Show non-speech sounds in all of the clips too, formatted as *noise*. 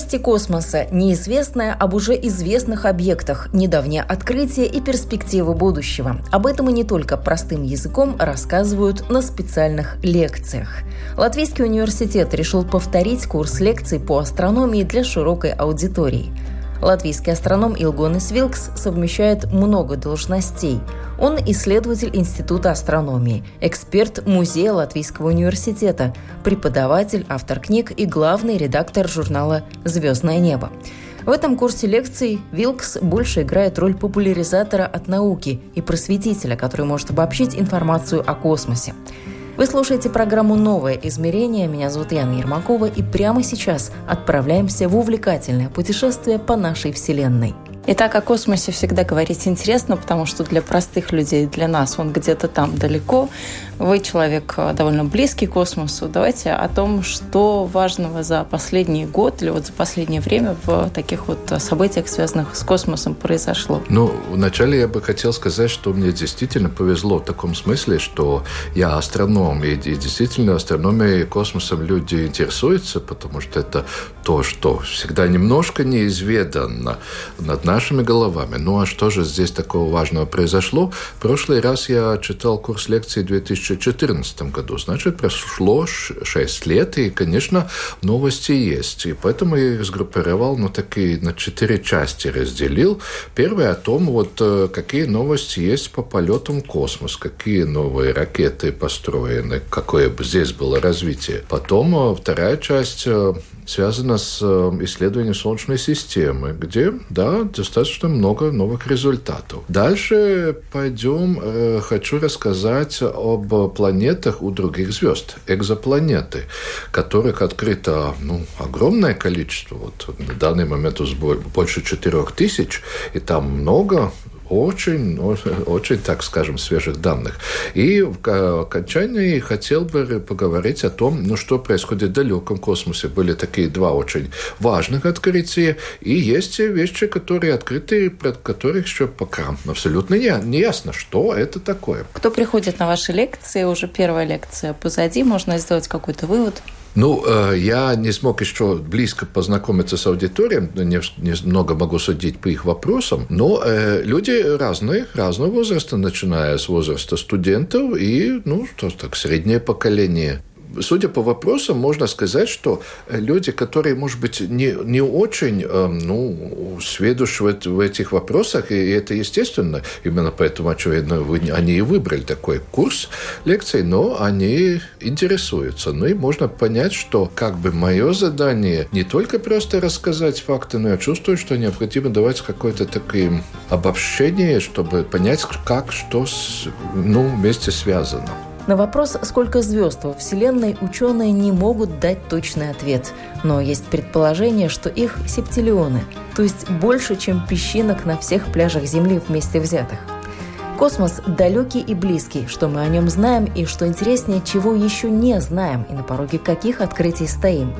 Новости космоса, неизвестное об уже известных объектах, недавнее открытие и перспективы будущего. Об этом и не только простым языком рассказывают на специальных лекциях. Латвийский университет решил повторить курс лекций по астрономии для широкой аудитории – Латвийский астроном Илгонис Вилкс совмещает много должностей. Он исследователь Института астрономии, эксперт Музея Латвийского университета, преподаватель, автор книг и главный редактор журнала «Звездное небо». В этом курсе лекций Вилкс больше играет роль популяризатора от науки и просветителя, который может обобщить информацию о космосе. Вы слушаете программу «Новое измерение». Меня зовут Яна Ермакова, и прямо сейчас отправляемся в увлекательное путешествие по нашей Вселенной – Итак, о космосе всегда говорить интересно, потому что для простых людей, для нас он где-то там далеко. Вы человек э, довольно близкий к космосу. Давайте о том, что важного за последний год или вот за последнее время в таких вот событиях, связанных с космосом, произошло. Ну, вначале я бы хотел сказать, что мне действительно повезло в таком смысле, что я астроном, и, и действительно астрономией и космосом люди интересуются, потому что это то, что всегда немножко неизведанно над нашими головами. Ну а что же здесь такого важного произошло? В прошлый раз я читал курс лекций в 2014 году. Значит, прошло 6 лет, и, конечно, новости есть. И поэтому я их сгруппировал на такие, на четыре части разделил. Первое о том, вот э, какие новости есть по полетам в космос, какие новые ракеты построены, какое бы здесь было развитие. Потом э, вторая часть э, связана с исследованием Солнечной системы, где, да, достаточно много новых результатов. Дальше пойдем, хочу рассказать об планетах у других звезд, экзопланеты, которых открыто ну, огромное количество. Вот на данный момент больше 4 тысяч, и там много очень, очень, так скажем, свежих данных. И в окончании хотел бы поговорить о том, ну, что происходит в далеком космосе. Были такие два очень важных открытия, и есть вещи, которые открыты, про которых еще пока абсолютно не, не ясно, что это такое. Кто приходит на ваши лекции, уже первая лекция позади, можно сделать какой-то вывод? Ну, э, я не смог еще близко познакомиться с аудиторией, немного могу судить по их вопросам, но э, люди разные, разного возраста, начиная с возраста студентов и, ну, что так, среднее поколение судя по вопросам, можно сказать, что люди, которые, может быть, не, не очень эм, ну, сведущи в, в этих вопросах, и это естественно, именно поэтому, очевидно, вы, они и выбрали такой курс лекций, но они интересуются. Ну и можно понять, что как бы мое задание не только просто рассказать факты, но я чувствую, что необходимо давать какое-то такое обобщение, чтобы понять, как, что ну, вместе связано. На вопрос, сколько звезд во Вселенной, ученые не могут дать точный ответ. Но есть предположение, что их септиллионы, то есть больше, чем песчинок на всех пляжах Земли вместе взятых. Космос далекий и близкий, что мы о нем знаем и, что интереснее, чего еще не знаем и на пороге каких открытий стоим.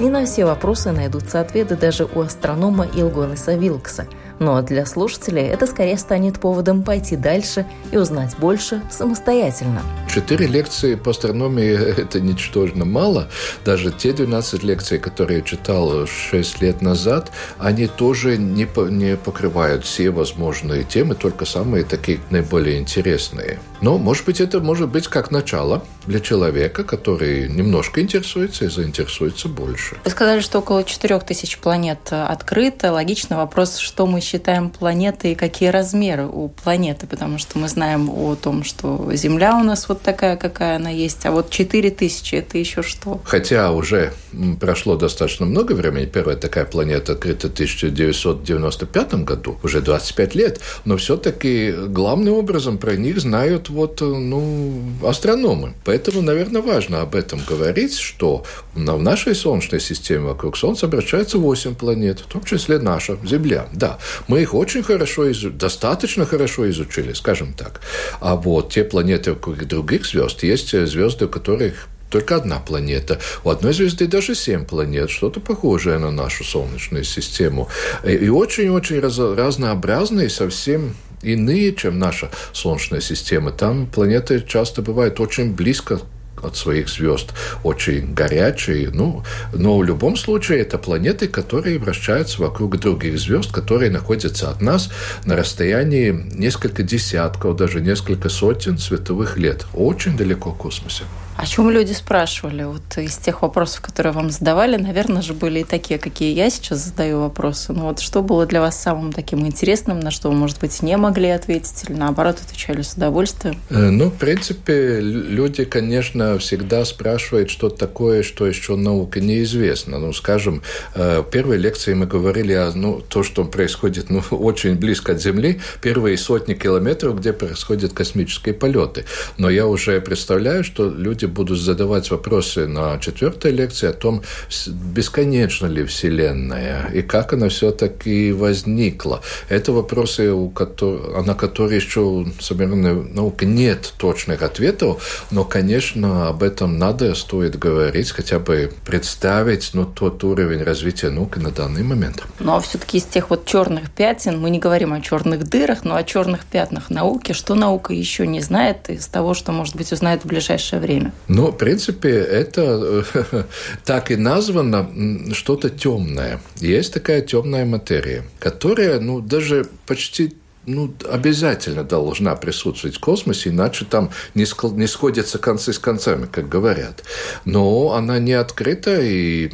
Не на все вопросы найдутся ответы даже у астронома Илгониса Вилкса – но для слушателей это скорее станет поводом пойти дальше и узнать больше самостоятельно. Четыре лекции по астрономии – *laughs* это ничтожно мало. Даже те 12 лекций, которые я читал 6 лет назад, они тоже не, не покрывают все возможные темы, только самые такие наиболее интересные. Но, может быть, это может быть как начало для человека, который немножко интересуется и заинтересуется больше. Вы сказали, что около 4000 планет открыто. Логичный вопрос, что мы считаем планетой и какие размеры у планеты, потому что мы знаем о том, что Земля у нас вот такая, какая она есть, а вот 4000 – это еще что? Хотя уже прошло достаточно много времени, первая такая планета открыта в 1995 году, уже 25 лет, но все-таки главным образом про них знают вот, ну, астрономы. Поэтому, наверное, важно об этом говорить, что в нашей Солнечной системе вокруг Солнца обращается 8 планет, в том числе наша Земля. Да, Мы их очень хорошо, изучили, достаточно хорошо изучили, скажем так. А вот те планеты других звезд, есть звезды, у которых только одна планета. У одной звезды даже семь планет, что-то похожее на нашу Солнечную систему. И очень-очень раз, разнообразные, совсем иные, чем наша Солнечная система. Там планеты часто бывают очень близко от своих звезд очень горячие. Ну, но в любом случае это планеты, которые вращаются вокруг других звезд, которые находятся от нас на расстоянии несколько десятков, даже несколько сотен световых лет. Очень далеко в космосе. О чем люди спрашивали? Вот из тех вопросов, которые вам задавали, наверное же, были и такие, какие я сейчас задаю вопросы. Но вот что было для вас самым таким интересным, на что вы, может быть, не могли ответить или наоборот отвечали с удовольствием? Э, ну, в принципе, люди, конечно, всегда спрашивают что-то такое, что еще наука неизвестна. Ну, скажем, э, в первой лекции мы говорили о ну, то, что происходит ну, *laughs* очень близко от Земли, первые сотни километров, где происходят космические полеты. Но я уже представляю, что люди будут задавать вопросы на четвертой лекции о том, бесконечна ли Вселенная и как она все-таки возникла. Это вопросы, у которых, на которые еще современной науки нет точных ответов, но, конечно, об этом надо, стоит говорить, хотя бы представить ну, тот уровень развития науки на данный момент. Ну, а все-таки из тех вот черных пятен, мы не говорим о черных дырах, но о черных пятнах науки, что наука еще не знает из того, что, может быть, узнает в ближайшее время? Ну, в принципе, это *laughs* так и названо что-то темное. Есть такая темная материя, которая, ну, даже почти ну, обязательно должна присутствовать в космосе, иначе там не, ск- не сходятся концы с концами, как говорят. Но она не открыта и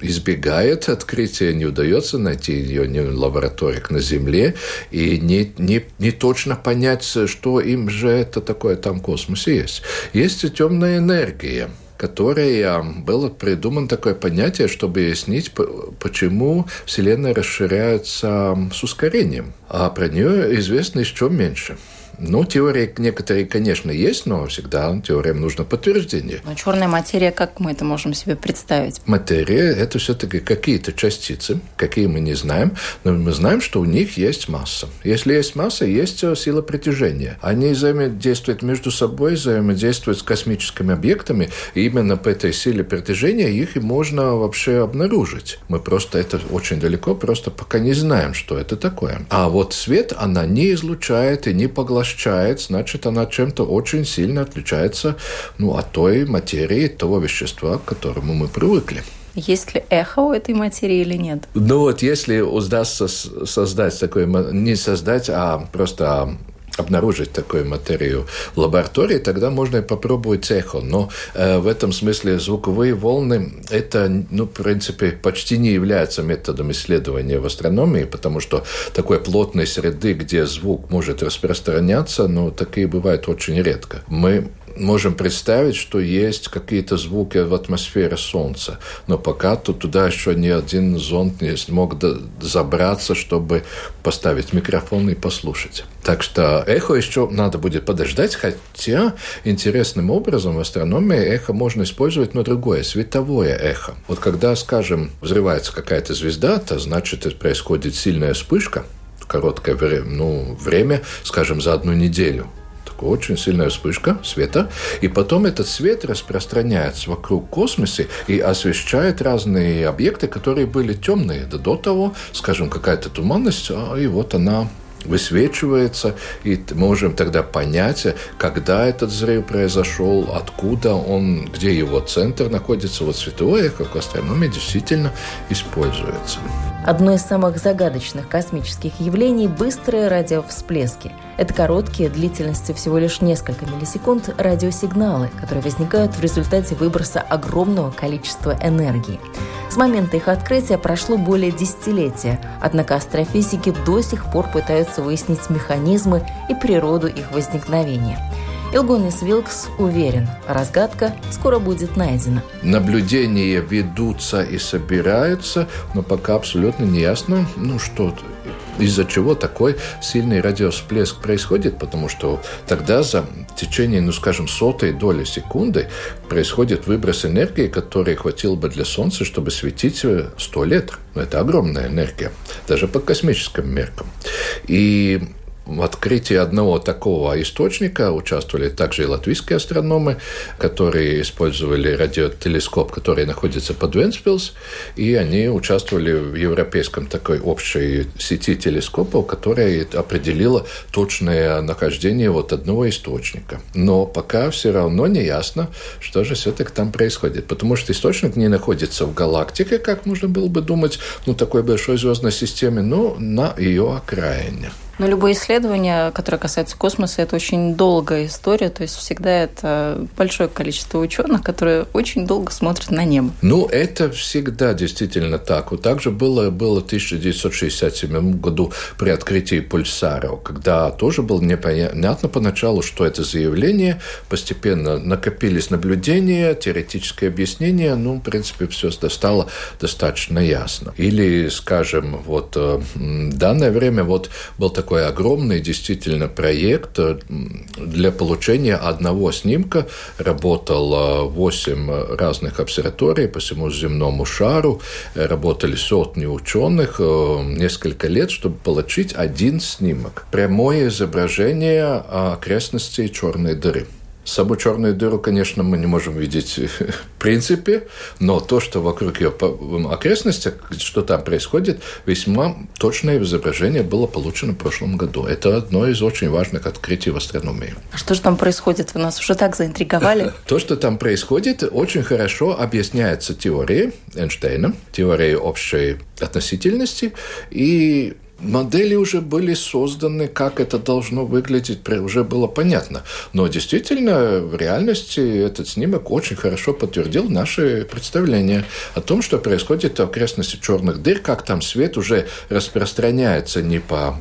избегает открытия, не удается найти ее ни в лабораториях на Земле, и не, не, не точно понять, что им же это такое там в космосе есть. Есть и темная энергия – которой было придумано такое понятие, чтобы объяснить, почему Вселенная расширяется с ускорением. А про нее известно еще меньше. Ну, теории некоторые, конечно, есть, но всегда теориям нужно подтверждение. Но черная материя, как мы это можем себе представить? Материя – это все-таки какие-то частицы, какие мы не знаем, но мы знаем, что у них есть масса. Если есть масса, есть сила притяжения. Они взаимодействуют между собой, взаимодействуют с космическими объектами, и именно по этой силе притяжения их и можно вообще обнаружить. Мы просто это очень далеко, просто пока не знаем, что это такое. А вот свет она не излучает и не поглощает поглощает, значит, она чем-то очень сильно отличается ну, от той материи, того вещества, к которому мы привыкли. Есть ли эхо у этой материи или нет? Ну вот если удастся создать такое, не создать, а просто обнаружить такую материю в лаборатории, тогда можно и попробовать эхо. Но э, в этом смысле звуковые волны это, ну, в принципе, почти не является методом исследования в астрономии, потому что такой плотной среды, где звук может распространяться, ну, такие бывают очень редко. Мы можем представить, что есть какие-то звуки в атмосфере Солнца, но пока то туда еще ни один зонд не смог забраться, чтобы поставить микрофон и послушать. Так что эхо еще надо будет подождать, хотя интересным образом в астрономии эхо можно использовать, но другое, световое эхо. Вот когда, скажем, взрывается какая-то звезда, то значит, происходит сильная вспышка, короткое время, ну, время, скажем, за одну неделю такая очень сильная вспышка света, и потом этот свет распространяется вокруг космоса и освещает разные объекты, которые были темные до того, скажем, какая-то туманность, а, и вот она высвечивается, и можем тогда понять, когда этот взрыв произошел, откуда он, где его центр находится. Вот световое эхо в астрономии действительно используется. Одно из самых загадочных космических явлений – быстрые радиовсплески. Это короткие, длительностью всего лишь несколько миллисекунд, радиосигналы, которые возникают в результате выброса огромного количества энергии. С момента их открытия прошло более десятилетия, однако астрофизики до сих пор пытаются выяснить механизмы и природу их возникновения – Илгонис Вилкс уверен, разгадка скоро будет найдена. Наблюдения ведутся и собираются, но пока абсолютно не ясно, ну что из-за чего такой сильный радиовсплеск происходит, потому что тогда за течение, ну, скажем, сотой доли секунды происходит выброс энергии, который хватил бы для Солнца, чтобы светить 100 лет. Это огромная энергия, даже по космическим меркам. И в открытии одного такого источника участвовали также и латвийские астрономы, которые использовали радиотелескоп, который находится под Венспилс, и они участвовали в европейском такой общей сети телескопов, которая определила точное нахождение вот одного источника. Но пока все равно не ясно, что же все-таки там происходит, потому что источник не находится в галактике, как можно было бы думать, ну, такой большой звездной системе, но на ее окраине. Но любое исследование, которое касается космоса, это очень долгая история. То есть всегда это большое количество ученых, которые очень долго смотрят на небо. Ну, это всегда действительно так. Вот так же было, было в 1967 году при открытии пульсаров, когда тоже было непонятно поначалу, что это заявление. Постепенно накопились наблюдения, теоретическое объяснение. Ну, в принципе, все стало достаточно ясно. Или, скажем, вот в э, данное время вот был такой такой огромный действительно проект. Для получения одного снимка работало 8 разных обсерваторий по всему земному шару. Работали сотни ученых э, несколько лет, чтобы получить один снимок. Прямое изображение окрестностей черной дыры. Саму черную дыру, конечно, мы не можем видеть *laughs* в принципе, но то, что вокруг ее окрестностях, что там происходит, весьма точное изображение было получено в прошлом году. Это одно из очень важных открытий в астрономии. А что же там происходит? Вы нас уже так заинтриговали. *laughs* То, что там происходит, очень хорошо объясняется теорией Эйнштейна, теорией общей относительности, и модели уже были созданы, как это должно выглядеть, уже было понятно. Но действительно, в реальности этот снимок очень хорошо подтвердил наши представления о том, что происходит в окрестности черных дыр, как там свет уже распространяется не по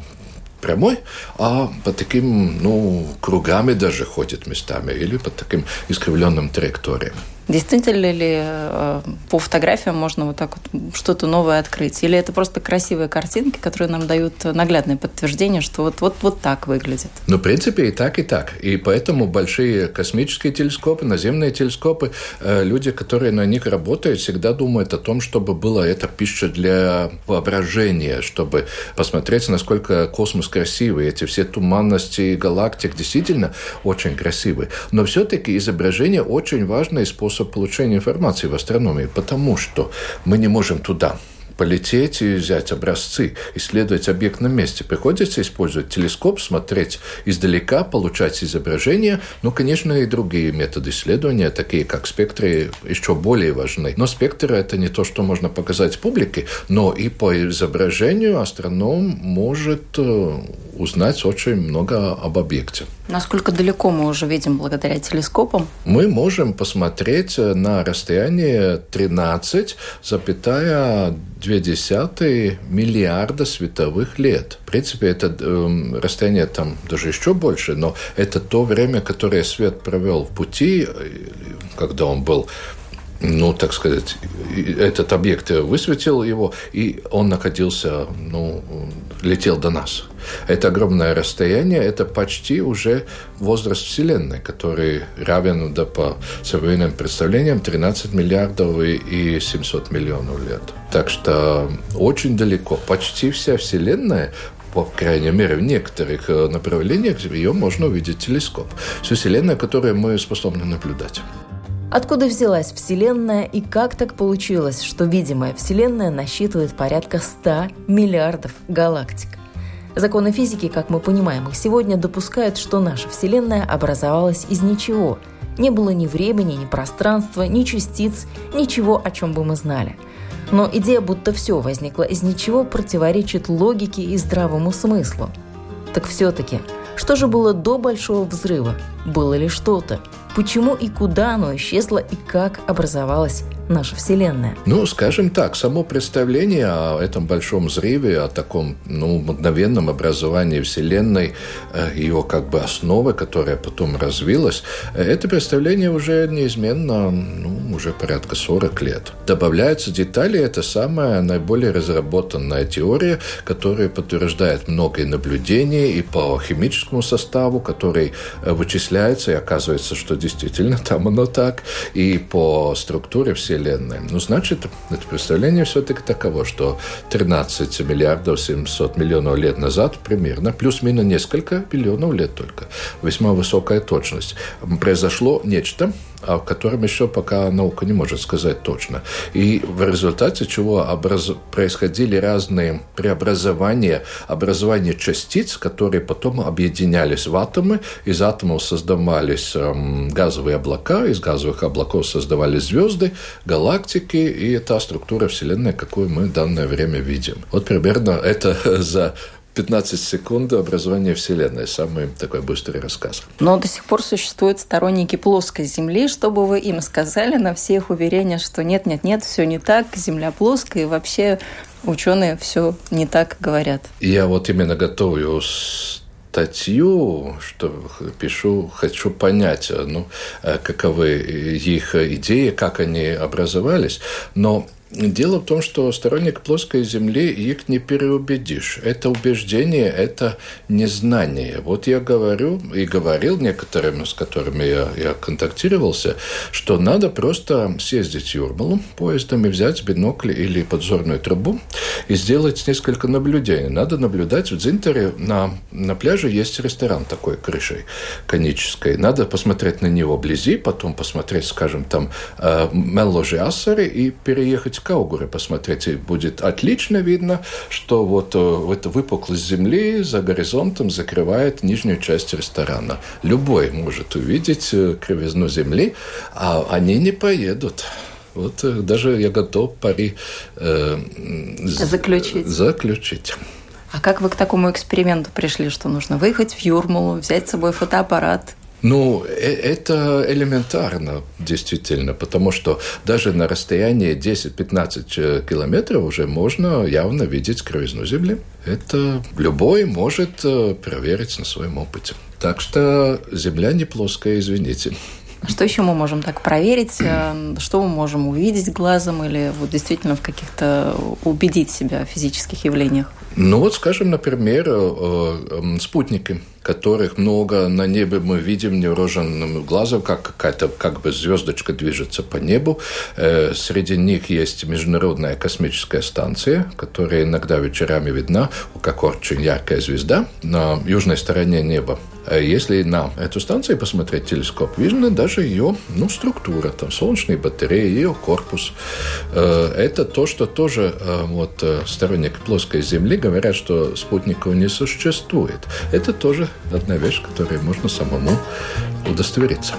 прямой, а по таким, ну, кругами даже ходит местами или по таким искривленным траекториям. Действительно ли э, по фотографиям можно вот так вот что-то новое открыть? Или это просто красивые картинки, которые нам дают наглядное подтверждение, что вот, вот, вот так выглядит? Ну, в принципе, и так, и так. И поэтому большие космические телескопы, наземные телескопы, э, люди, которые на них работают, всегда думают о том, чтобы была эта пища для воображения, чтобы посмотреть, насколько космос красивый. Эти все туманности галактик действительно очень красивые. Но все-таки изображение очень важный способ способ получения информации в астрономии, потому что мы не можем туда полететь и взять образцы, исследовать объект на месте. Приходится использовать телескоп, смотреть издалека, получать изображения. Ну, конечно, и другие методы исследования, такие как спектры, еще более важны. Но спектр – это не то, что можно показать публике, но и по изображению астроном может э, узнать очень много об объекте. Насколько далеко мы уже видим благодаря телескопам? Мы можем посмотреть на расстояние 13, запятая 0,2 миллиарда световых лет. В принципе, это э, расстояние там даже еще больше, но это то время, которое свет провел в пути, э, когда он был ну, так сказать, этот объект высветил его, и он находился, ну, летел до нас. Это огромное расстояние, это почти уже возраст Вселенной, который равен, да, по современным представлениям, 13 миллиардов и 700 миллионов лет. Так что очень далеко. Почти вся Вселенная по крайней мере, в некоторых э, направлениях ее можно увидеть телескоп. Всю Вселенную, которую мы способны наблюдать. Откуда взялась Вселенная и как так получилось, что видимая Вселенная насчитывает порядка 100 миллиардов галактик? Законы физики, как мы понимаем их сегодня, допускают, что наша Вселенная образовалась из ничего. Не было ни времени, ни пространства, ни частиц, ничего, о чем бы мы знали. Но идея, будто все возникло из ничего, противоречит логике и здравому смыслу. Так все-таки, что же было до Большого Взрыва? Было ли что-то? Почему и куда оно исчезло и как образовалась наша Вселенная? Ну, скажем так, само представление о этом большом взрыве, о таком ну, мгновенном образовании Вселенной, э, ее как бы основы, которая потом развилась, э, это представление уже неизменно, ну, уже порядка 40 лет. Добавляются детали, это самая наиболее разработанная теория, которая подтверждает многие наблюдения и по химическому составу, который э, вычисляется, и оказывается, что действительно *laughs* там оно так, и по структуре Вселенной. Ну, значит, это представление все-таки таково, что 13 миллиардов 700 миллионов лет назад примерно, плюс-минус несколько миллионов лет только, весьма высокая точность, произошло нечто, о котором еще пока наука не может сказать точно. И в результате чего образ... происходили разные преобразования, образование частиц, которые потом объединялись в атомы, из атомов создавались эм, газовые облака, из газовых облаков создавались звезды, галактики и та структура Вселенной, какую мы в данное время видим. Вот примерно это *laughs* за 15 секунд образования Вселенной. Самый такой быстрый рассказ. Но до сих пор существуют сторонники плоской Земли. Что бы вы им сказали на все их уверения, что нет-нет-нет, все не так, Земля плоская, и вообще ученые все не так говорят? Я вот именно готовлю статью, что пишу, хочу понять, ну, э, каковы их идеи, как они образовались. Но Дело в том, что сторонник плоской Земли их не переубедишь. Это убеждение, это незнание. Вот я говорю и говорил некоторым, с которыми я, я контактировался, что надо просто съездить в Юрмалу поездом и взять бинокль или подзорную трубу и сделать несколько наблюдений. Надо наблюдать в Дзинтере. На, на пляже есть ресторан такой крышей конической. Надо посмотреть на него вблизи, потом посмотреть, скажем, там э, Мелложи Ассари и переехать Каугуры посмотреть, и будет отлично видно, что вот эта выпуклость земли за горизонтом закрывает нижнюю часть ресторана. Любой может увидеть э, кривизну земли, а они не поедут. Вот э, даже я готов пари э, заключить. заключить. А как вы к такому эксперименту пришли, что нужно выехать в Юрмалу, взять с собой фотоаппарат, ну, э, это элементарно, действительно, потому что даже на расстоянии 10-15 э, километров уже можно явно видеть кривизну Земли. Это любой может э, проверить на своем опыте. Так что Земля не плоская, извините. А что еще мы можем так проверить? Что мы можем увидеть глазом или вот действительно в каких-то убедить себя в физических явлениях? Ну вот, скажем, например, спутники – которых много на небе мы видим невооруженным глазом, как какая-то как бы звездочка движется по небу. Э, среди них есть Международная космическая станция, которая иногда вечерами видна, как очень яркая звезда на южной стороне неба. Э, если на эту станцию посмотреть телескоп, видно даже ее ну, структура, там солнечные батареи, ее корпус. Э, это то, что тоже вот, сторонники плоской Земли говорят, что спутников не существует. Это тоже одна вещь, которой можно самому удостовериться.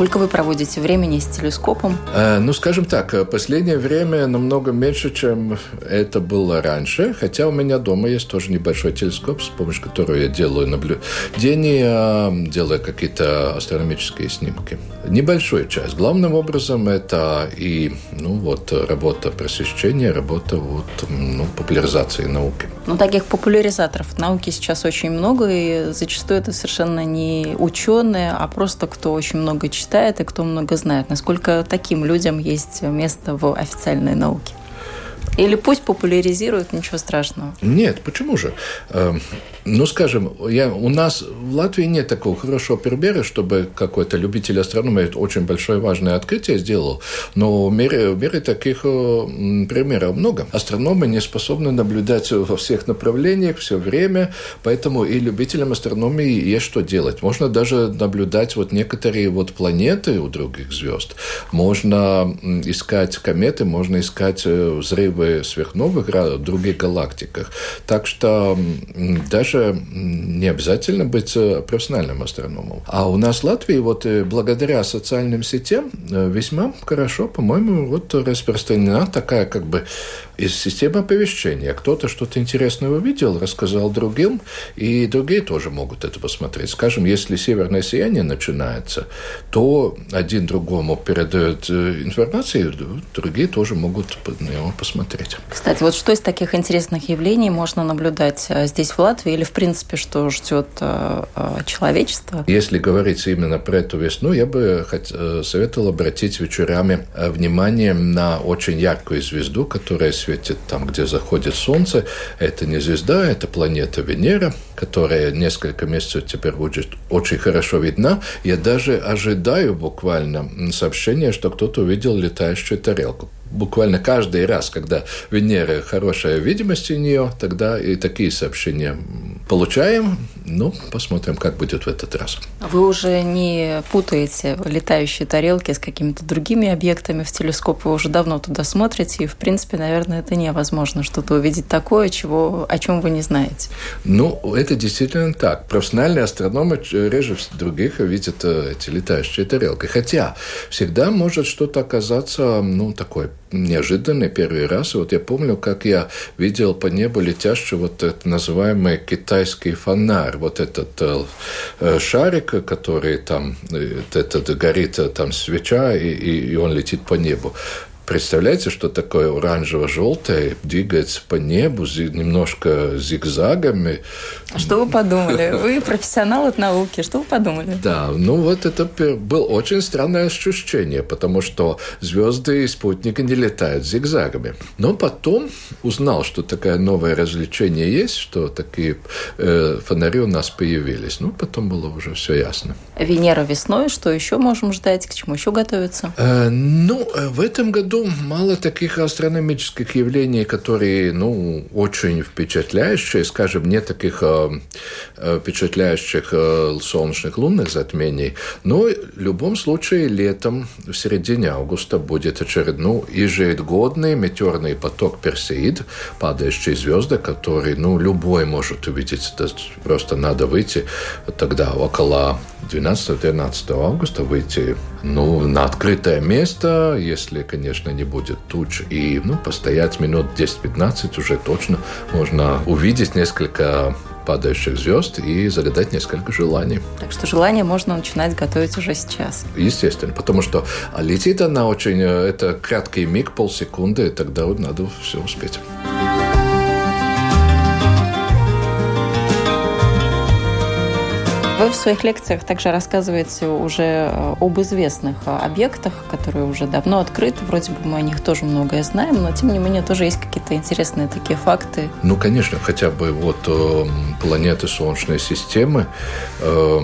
Сколько вы проводите времени с телескопом? Э, ну, скажем так, э, последнее время намного меньше, чем это было раньше. Хотя у меня дома есть тоже небольшой телескоп, с помощью которого я делаю наблюдения, делаю какие-то астрономические снимки. Небольшую часть. Главным образом это и ну, вот, работа просвещения, работа вот, ну, популяризации науки. Ну, таких популяризаторов науки сейчас очень много, и зачастую это совершенно не ученые, а просто кто очень много читает читает и кто много знает. Насколько таким людям есть место в официальной науке? Или пусть популяризируют, ничего страшного. Нет, почему же? Эм, ну, скажем, я, у нас в Латвии нет такого хорошего примера, чтобы какой-то любитель астрономии очень большое важное открытие сделал, но в мире, в мире таких э, примеров много. Астрономы не способны наблюдать во всех направлениях все время, поэтому и любителям астрономии есть что делать. Можно даже наблюдать вот некоторые вот планеты у других звезд. Можно искать кометы, можно искать э, взрывы сверхновых других галактиках. Так что даже даже не обязательно быть э, профессиональным астрономом. А у нас в Латвии вот э, благодаря социальным сетям весьма хорошо, по-моему, вот распространена такая как бы из системы оповещения. Кто-то что-то интересное увидел, рассказал другим, и другие тоже могут это посмотреть. Скажем, если северное сияние начинается, то один другому передает э, информацию, другие тоже могут на него посмотреть. Кстати, вот что из таких интересных явлений можно наблюдать э, здесь, в Латвии, или, в принципе, что ждет э, человечество? Если говорить именно про эту весну, я бы советовал обратить вечерами внимание на очень яркую звезду, которая светит там, где заходит Солнце. Это не звезда, это планета Венера, которая несколько месяцев теперь будет очень хорошо видна. Я даже ожидаю буквально сообщения, что кто-то увидел летающую тарелку буквально каждый раз, когда Венера хорошая видимость у нее, тогда и такие сообщения получаем. Ну, посмотрим, как будет в этот раз. Вы уже не путаете летающие тарелки с какими-то другими объектами в телескоп. Вы уже давно туда смотрите, и, в принципе, наверное, это невозможно что-то увидеть такое, чего, о чем вы не знаете. Ну, это действительно так. Профессиональные астрономы реже других видят э, эти летающие тарелки. Хотя всегда может что-то оказаться, ну, такое неожиданный первый раз. Вот я помню, как я видел по небу летящий вот этот называемый китайский фонарь, вот этот э, э шарик, который там, э, этот горит там свеча, и, и он летит по небу. Представляете, что такое оранжево-желтое двигается по небу немножко зигзагами? А что вы подумали? *laughs* Вы профессионал от науки. Что вы подумали? Да, ну вот это было очень странное ощущение, потому что звезды и спутники не летают зигзагами. Но потом узнал, что такое новое развлечение есть, что такие э, фонари у нас появились. Ну, потом было уже все ясно. Венера весной. Что еще можем ждать? К чему еще готовиться? Э, ну, э, в этом году мало таких астрономических явлений, которые, ну, очень впечатляющие. Скажем, нет таких э, э, впечатляющих э, солнечных лунных затмений. Но в любом случае летом, в середине августа, будет очередной ну, ежегодный метеорный поток Персеид, падающие звезды, который, ну, любой может увидеть. Это просто надо выйти тогда около 12-13 августа, выйти ну, на открытое место, если, конечно, не будет туч, и ну, постоять минут 10-15 уже точно можно увидеть несколько падающих звезд и загадать несколько желаний. Так что желание можно начинать готовить уже сейчас. Естественно, потому что летит она очень, э, это краткий миг, полсекунды, и тогда надо все успеть. Вы в своих лекциях также рассказываете уже э, об известных э, объектах, которые уже давно открыты. Вроде бы мы о них тоже многое знаем, но тем не менее тоже есть какие-то интересные такие факты. Ну, конечно, хотя бы вот э, планеты Солнечной системы. Э,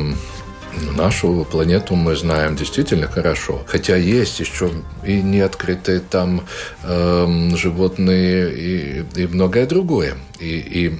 Нашу планету мы знаем действительно хорошо. Хотя есть еще и неоткрытые там э, животные и, и многое другое. И, и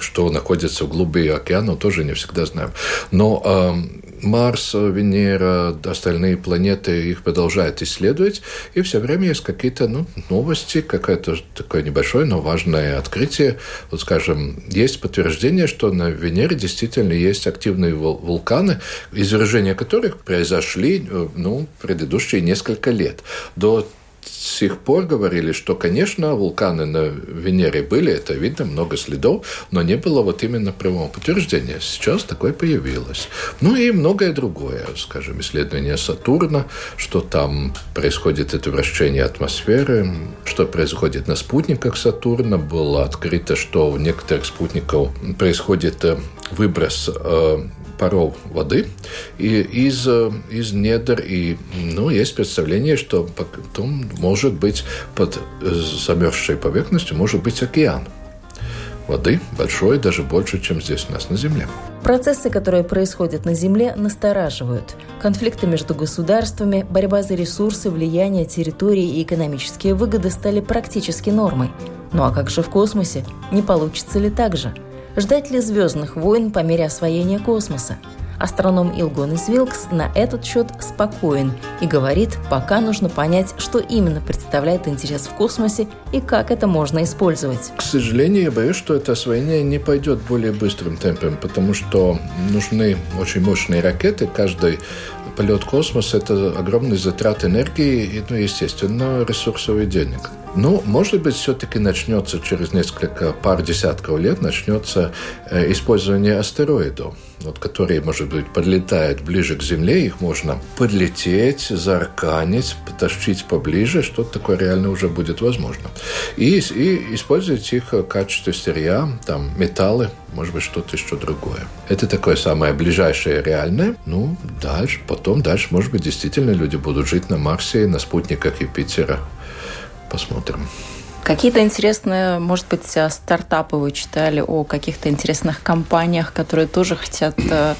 что находится в глуби океана, тоже не всегда знаем. Но э, Марс, Венера, остальные планеты их продолжают исследовать, и все время есть какие-то ну, новости, какое-то такое небольшое, но важное открытие. Вот, скажем, есть подтверждение, что на Венере действительно есть активные вулканы, извержения которых произошли э, ну, предыдущие несколько лет. До сих пор говорили, что, конечно, вулканы на Венере были, это видно, много следов, но не было вот именно прямого подтверждения. Сейчас такое появилось. Ну и многое другое, скажем, исследование Сатурна, что там происходит это вращение атмосферы, что происходит на спутниках Сатурна. Было открыто, что у некоторых спутников происходит э, выброс э, паров воды и из, э, из недр. И ну, есть представление, что потом может быть под э, замерзшей поверхностью может быть океан воды большой, даже больше, чем здесь у нас на Земле. Процессы, которые происходят на Земле, настораживают. Конфликты между государствами, борьба за ресурсы, влияние территории и экономические выгоды стали практически нормой. Ну а как же в космосе? Не получится ли так же? Ждать ли звездных войн по мере освоения космоса? Астроном Илгонис Вилкс на этот счет спокоен и говорит, пока нужно понять, что именно представляет интерес в космосе и как это можно использовать. К сожалению, я боюсь, что это освоение не пойдет более быстрым темпом, потому что нужны очень мощные ракеты. Каждый полет в космос – это огромный затрат энергии и, ну, естественно, ресурсов и денег. Ну, может быть, все-таки начнется через несколько пар десятков лет, начнется э, использование астероидов, вот, которые, может быть, подлетают ближе к Земле, их можно подлететь, заарканить, потащить поближе, что-то такое реально уже будет возможно. И, и использовать их в качестве сырья, там, металлы, может быть, что-то еще другое. Это такое самое ближайшее реальное. Ну, дальше, потом дальше, может быть, действительно люди будут жить на Марсе, на спутниках Юпитера, Посмотрим. Какие-то интересные, может быть, стартапы вы читали о каких-то интересных компаниях, которые тоже хотят э,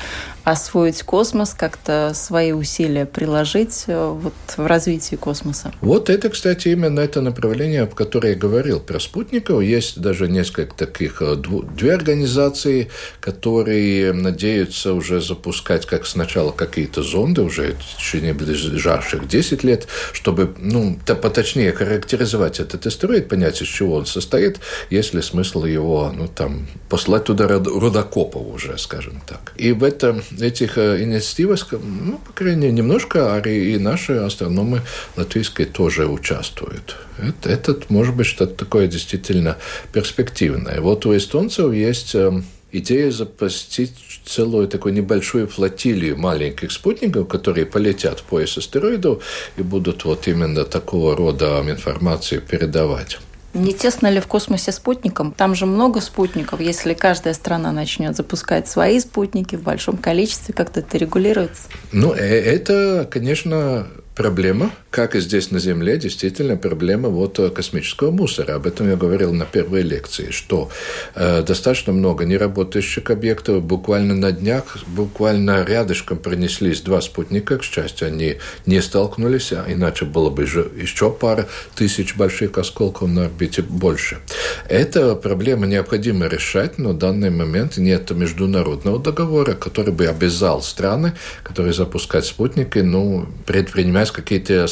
освоить космос, как-то свои усилия приложить э, вот, в развитии космоса? Вот это, кстати, именно это направление, о котором я говорил про спутников. Есть даже несколько таких, э, две организации, которые надеются уже запускать как сначала какие-то зонды уже в течение ближайших 10 лет, чтобы, ну, то поточнее характеризовать этот астероид, понять, из чего он состоит, есть ли смысл его, ну, там, послать туда рудокопов уже, скажем так. И в этом этих э, инициативах, ну, по крайней мере, немножко, а и наши астрономы латвийские тоже участвуют. Это, это может быть что-то такое действительно перспективное. Вот у эстонцев есть э, идея запустить целую такую небольшую флотилию маленьких спутников, которые полетят в пояс астероидов и будут вот именно такого рода информацию передавать. Не тесно ли в космосе спутником? Там же много спутников. Если каждая страна начнет запускать свои спутники в большом количестве, как-то это регулируется? Ну, э, это, конечно, проблема, как и здесь на Земле, действительно проблема вот э, космического мусора. Об этом я говорил на первой лекции, что э, достаточно много неработающих объектов. Буквально на днях, буквально рядышком пронеслись два спутника. К счастью, они не столкнулись, а иначе было бы еще пара тысяч больших осколков на орбите больше. Эта проблема необходимо решать, но в данный момент нет международного договора, который бы обязал страны, которые запускают спутники, ну, предпринимать принимать какие-то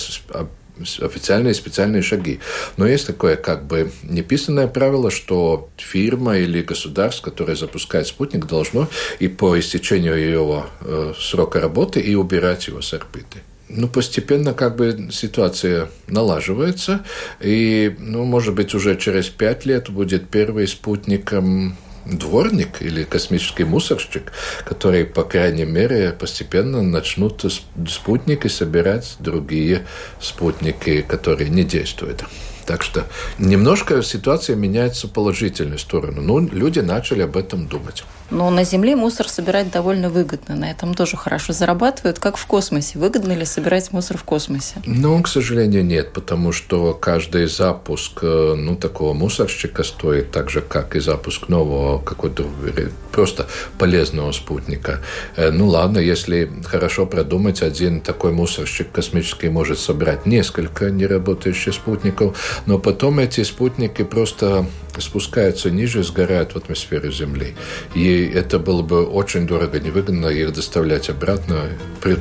официальные специальные шаги. Но есть такое как бы неписанное правило, что фирма или государство, которое запускает спутник, должно и по истечению его э, срока работы и убирать его с орбиты. Ну, постепенно как бы ситуация налаживается, и, ну, может быть, уже через пять лет будет первый спутником дворник или космический мусорщик, которые, по крайней мере, постепенно начнут спутники собирать другие спутники, которые не действуют. Так что немножко ситуация меняется в положительную сторону. Но люди начали об этом думать. Но на Земле мусор собирать довольно выгодно. На этом тоже хорошо зарабатывают. Как в космосе? Выгодно ли собирать мусор в космосе? Ну, к сожалению, нет, потому что каждый запуск э, ну, такого мусорщика стоит так же, как и запуск нового какой-то просто полезного спутника. Э, ну ладно, если хорошо продумать, один такой мусорщик космический может собрать несколько неработающих спутников, но потом эти спутники просто спускаются ниже, сгорают в атмосфере Земли. И это было бы очень дорого, невыгодно их доставлять обратно,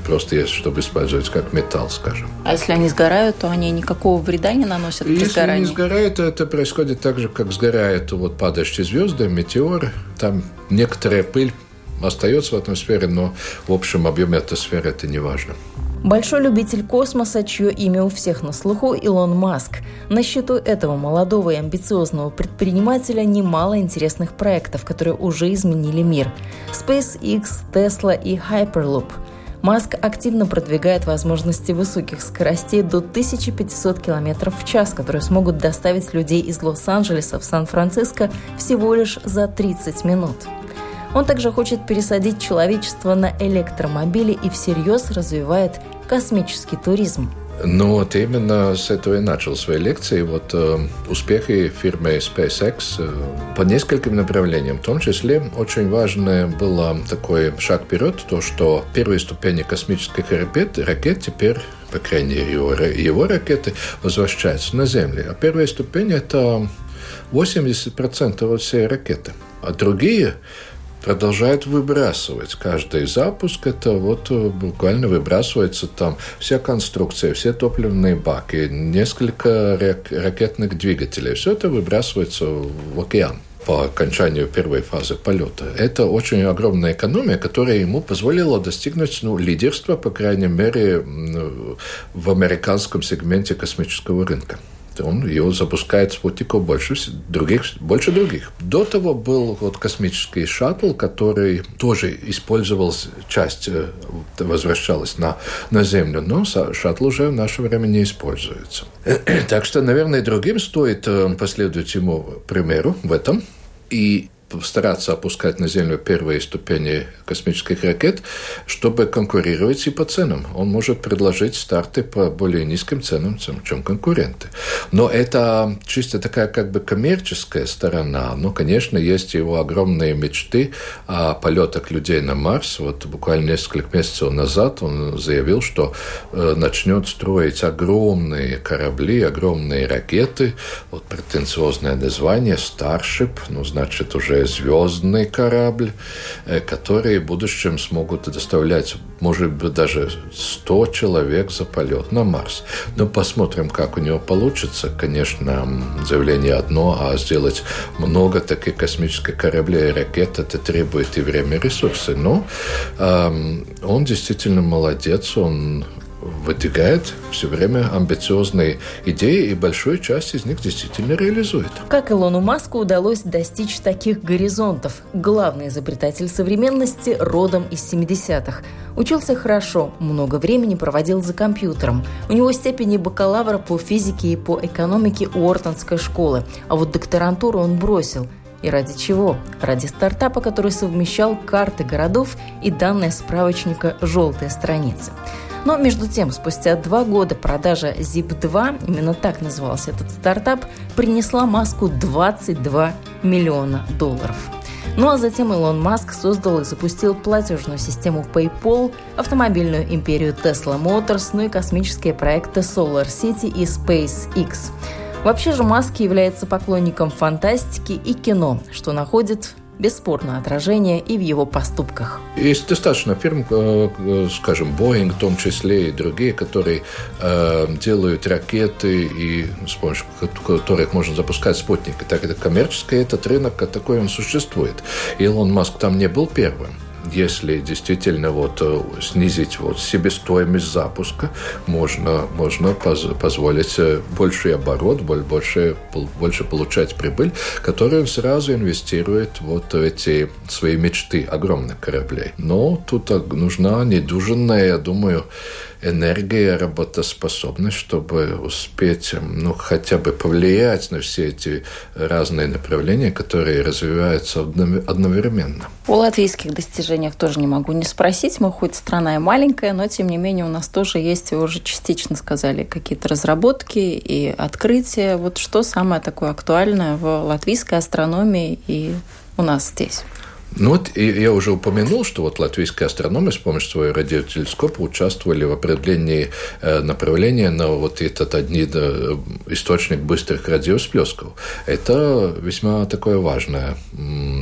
просто чтобы использовать как металл, скажем. А если они сгорают, то они никакого вреда не наносят при если сгорании? Если они сгорают, то это происходит так же, как сгорают вот падающие звезды, метеоры. Там некоторая пыль остается в атмосфере, но в общем объеме атмосферы это не важно. Большой любитель космоса, чье имя у всех на слуху, Илон Маск. На счету этого молодого и амбициозного предпринимателя немало интересных проектов, которые уже изменили мир. SpaceX, Tesla и Hyperloop. Маск активно продвигает возможности высоких скоростей до 1500 км в час, которые смогут доставить людей из Лос-Анджелеса в Сан-Франциско всего лишь за 30 минут. Он также хочет пересадить человечество на электромобили и всерьез развивает космический туризм. Ну вот именно с этого и начал свои лекции. Вот э, успехи фирмы SpaceX э, по нескольким направлениям. В том числе очень важный был такой шаг вперед, то, что первые ступени космических ракет, ракет теперь по крайней мере, его, его ракеты возвращаются на Землю. А первая ступень – это 80% от всей ракеты. А другие продолжает выбрасывать. Каждый запуск это вот э, буквально выбрасывается там вся конструкция, все топливные баки, несколько ракетных двигателей. Все это выбрасывается в океан по окончанию первой фазы полета. Это очень огромная экономия, которая ему позволила достигнуть ну, лидерства, по крайней мере, в американском сегменте космического рынка он его запускает спутников больше других, больше других. До того был вот космический шаттл, который тоже использовал часть, э, возвращалась на, на Землю, но шаттл уже в наше время не используется. *clears throat* Так что, наверное, другим стоит э, последовать ему примеру в этом. И стараться опускать на Землю первые ступени космических ракет, чтобы конкурировать и по ценам. Он может предложить старты по более низким ценам, чем конкуренты. Но это чисто такая как бы коммерческая сторона. Но, конечно, есть его огромные мечты о полетах людей на Марс. Вот буквально несколько месяцев назад он заявил, что э, начнет строить огромные корабли, огромные ракеты. Вот претенциозное название Starship, ну, значит, уже звездный корабль, э, которые в будущем смогут доставлять, может быть, даже 100 человек за полет на Марс. Но посмотрим, как у него получится. Конечно, заявление одно, а сделать много таких космических кораблей и ракет, это требует и время, и ресурсы. Но э, он действительно молодец, он выдвигает все время амбициозные идеи, и большую часть из них действительно реализует. Как Илону Маску удалось достичь таких горизонтов? Главный изобретатель современности родом из 70-х. Учился хорошо, много времени проводил за компьютером. У него степени бакалавра по физике и по экономике Уортонской школы, а вот докторантуру он бросил – и ради чего? Ради стартапа, который совмещал карты городов и данные справочника «Желтые страницы». Но между тем, спустя два года продажа Zip2, именно так назывался этот стартап, принесла Маску 22 миллиона долларов. Ну а затем Илон Маск создал и запустил платежную систему PayPal, автомобильную империю Tesla Motors, ну и космические проекты Solar City и SpaceX. Вообще же Маск является поклонником фантастики и кино, что находит бесспорно отражение и в его поступках. Есть достаточно фирм, э, э, скажем, Boeing в том числе и другие, которые э, делают ракеты и с помощью которых можно запускать спутники. Так это коммерческий этот рынок, такой он существует. Илон Маск там не был первым если действительно вот э, снизить вот себестоимость запуска, можно, можно поз позволить э, больший оборот, больше, больше получать прибыль, которую он сразу инвестирует вот в эти свои мечты огромных кораблей. Но тут нужна недюжинная, я думаю, энергия, работоспособность, чтобы успеть ну, хотя бы повлиять на все эти разные направления, которые развиваются одновременно. О латвийских достижениях тоже не могу не спросить. Мы хоть страна и маленькая, но тем не менее у нас тоже есть, вы уже частично сказали, какие-то разработки и открытия. Вот что самое такое актуальное в латвийской астрономии и у нас здесь? Ну вот и я уже упомянул, что вот латвийские астрономы с помощью своего радиотелескопа участвовали в определении э, направления на вот этот один э, источник быстрых радиосплесков. Это весьма такое важное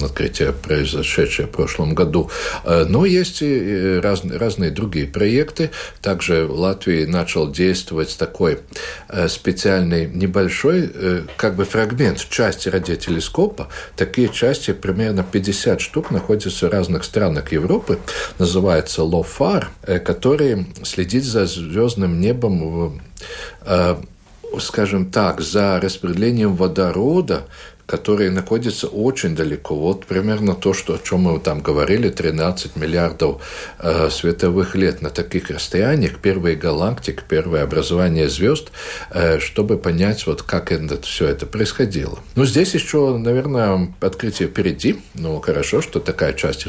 открытие, произошедшее в прошлом году. Э, но есть и разные, разные другие проекты. Также в Латвии начал действовать такой специальный небольшой как бы фрагмент части радиотелескопа. Такие части примерно 50 штук штук находится в разных странах Европы, называется LOFAR, э, который следит за звездным небом э, скажем так, за распределением водорода которые находятся очень далеко. Вот примерно то, что, о чем мы там говорили, 13 миллиардов э, световых лет на таких расстояниях, первые галактики, первое образование звезд, э, чтобы понять, вот как это, все это происходило. Ну, здесь еще, наверное, открытие впереди, но хорошо, что такая часть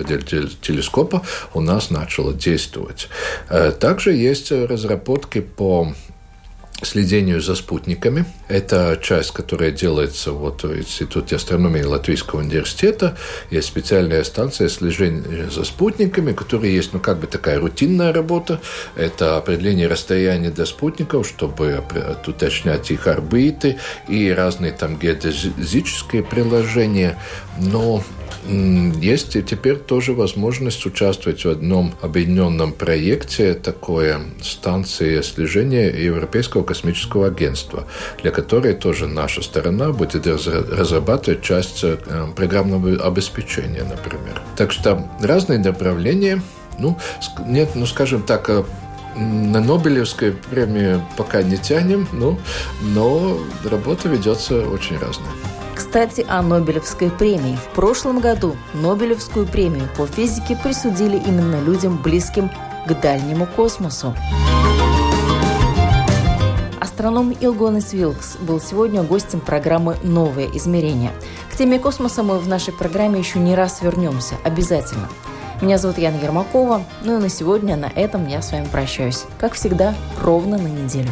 телескопа у нас начала действовать. Э, также есть разработки по следению за спутниками. Это часть, которая делается вот в Институте астрономии Латвийского университета. Есть специальная станция слежения за спутниками, которая есть, ну, как бы такая рутинная работа. Это определение расстояния до спутников, чтобы уточнять их орбиты и разные там геодезические приложения. Но Есть теперь тоже возможность участвовать в одном объединенном проекте, такое станции слежения Европейского космического агентства, для которой тоже наша сторона будет разрабатывать часть э, программного обеспечения, например. Так что разные направления. Ну, нет, ну, скажем так, э, на Нобелевскую премию пока не тянем, ну, но работа ведется очень разная. Кстати, о Нобелевской премии. В прошлом году Нобелевскую премию по физике присудили именно людям, близким к дальнему космосу. Астроном Илгонес Вилкс был сегодня гостем программы «Новое измерение». К теме космоса мы в нашей программе еще не раз вернемся. Обязательно. Меня зовут Яна Ермакова. Ну и на сегодня на этом я с вами прощаюсь. Как всегда, ровно на неделю.